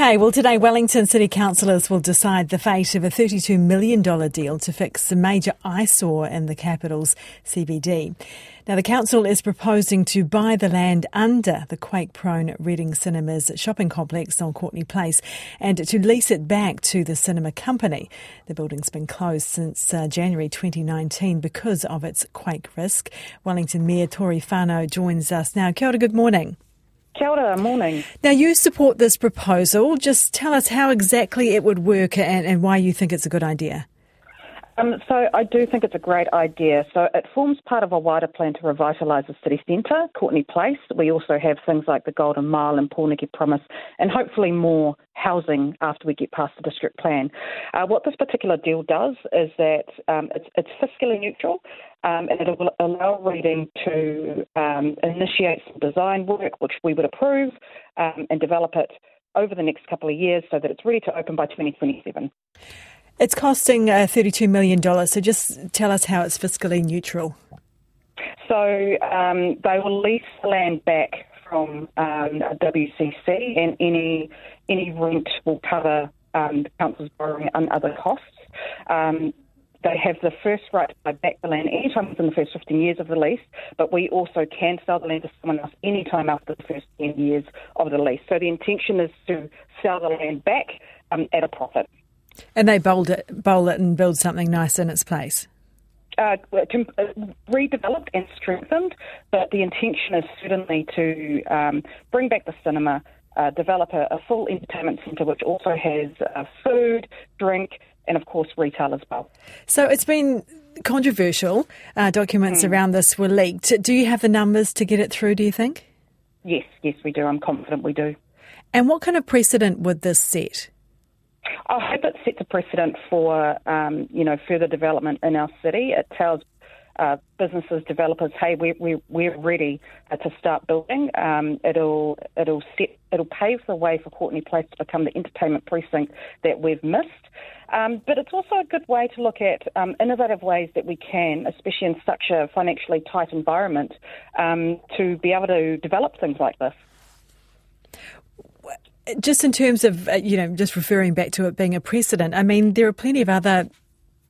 Okay, well, today Wellington City councillors will decide the fate of a $32 million deal to fix a major eyesore in the capital's CBD. Now, the council is proposing to buy the land under the quake prone Reading Cinemas shopping complex on Courtenay Place and to lease it back to the cinema company. The building's been closed since uh, January 2019 because of its quake risk. Wellington Mayor Tory Whanau joins us now. Kia ora, good morning. Kia ora, morning. Now, you support this proposal. Just tell us how exactly it would work and, and why you think it's a good idea. Um, so I do think it's a great idea. So it forms part of a wider plan to revitalise the city centre, Courtenay Place. We also have things like the Golden Mile and Pōneke Promise, and hopefully more housing after we get past the district plan. Uh, what this particular deal does is that um, it's, it's, fiscally neutral um, and it will allow Reading to um, initiate some design work, which we would approve, um, and develop it over the next couple of years so that it's ready to open by 2027. It's costing uh, $32 million, so just tell us how it's fiscally neutral. So um, they will lease the land back from um, WCC, and any any rent will cover um, the council's borrowing and other costs. Um, they have the first right to buy back the land anytime within the first 15 years of the lease, but we also can sell the land to someone else anytime after the first 10 years of the lease. So the intention is to sell the land back um, at a profit. And they bowl it, bowl it and build something nice in its place. Uh, uh, redeveloped and strengthened, but the intention is certainly to um, bring back the cinema, uh, develop a, a, full entertainment centre which also has uh, food, drink, and of course retail as well. So it's been controversial. Uh, documents mm. around this were leaked. Do you have the numbers to get it through, do you think? Yes, yes, we do. I'm confident we do. And what kind of precedent would this set? I hope it sets a precedent for um, you know further development in our city. It tells uh, businesses, developers, hey, we, we, we're ready uh, to start building. Um, it'll it'll set it'll pave the way for Courtenay Place to become the entertainment precinct that we've missed. Um, but it's also a good way to look at um, innovative ways that we can, especially in such a financially tight environment, um, to be able to develop things like this just in terms of, uh, you know, just referring back to it being a precedent, I mean, there are plenty of other,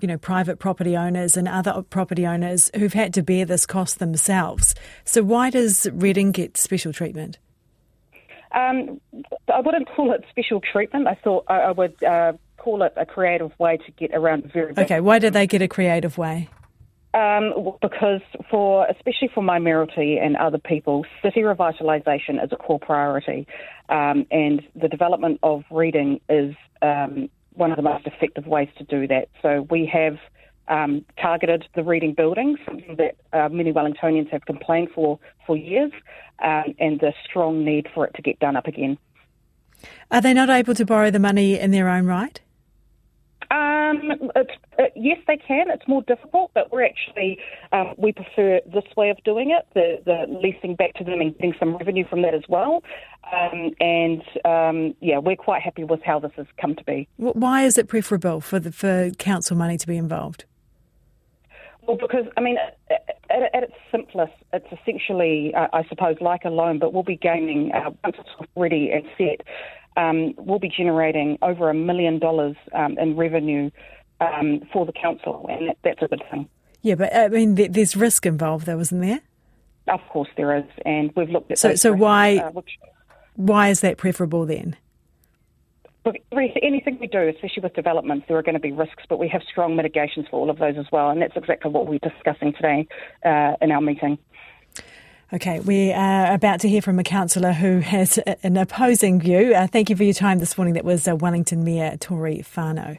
you know, private property owners and other property owners who've had to bear this cost themselves. So why does Reading get special treatment? Um, I wouldn't call it special treatment. I thought I, would uh, call it a creative way to get around the very. Okay, why do they get a creative way? Um, because for especially for my Mayoralty and other people, city revitalisation is a core priority, um, and the development of Reading is um, one of the most effective ways to do that. So we have um, targeted the Reading buildings, that uh, many Wellingtonians have complained for for years, um, and the strong need for it to get done up again. Are they not able to borrow the money in their own right? Um, uh, yes, they can. It's more difficult, but we're actually um, we prefer this way of doing it, the, the leasing back to them and getting some revenue from that as well. Um, and um, yeah, we're quite happy with how this has come to be. Why is it preferable for the for council money to be involved? Well, because I mean, at, at its simplest, it's essentially, uh, I suppose, like a loan, but we'll be gaining uh, once it's ready and set um, will be generating over a million dollars um, in revenue um, for the council, and that, that's a good thing. Yeah, but I mean, there's risk involved, though, isn't there? Of course, there is, and we've looked at. So, so risks, why uh, which, why is that preferable then? Look, anything we do, especially with developments, there are going to be risks, but we have strong mitigations for all of those as well, and that's exactly what we're discussing today uh, in our meeting. Okay, we are about to hear from a councillor who has an opposing view. Uh, thank you for your time this morning. That was uh, Wellington Mayor Tory Whanau.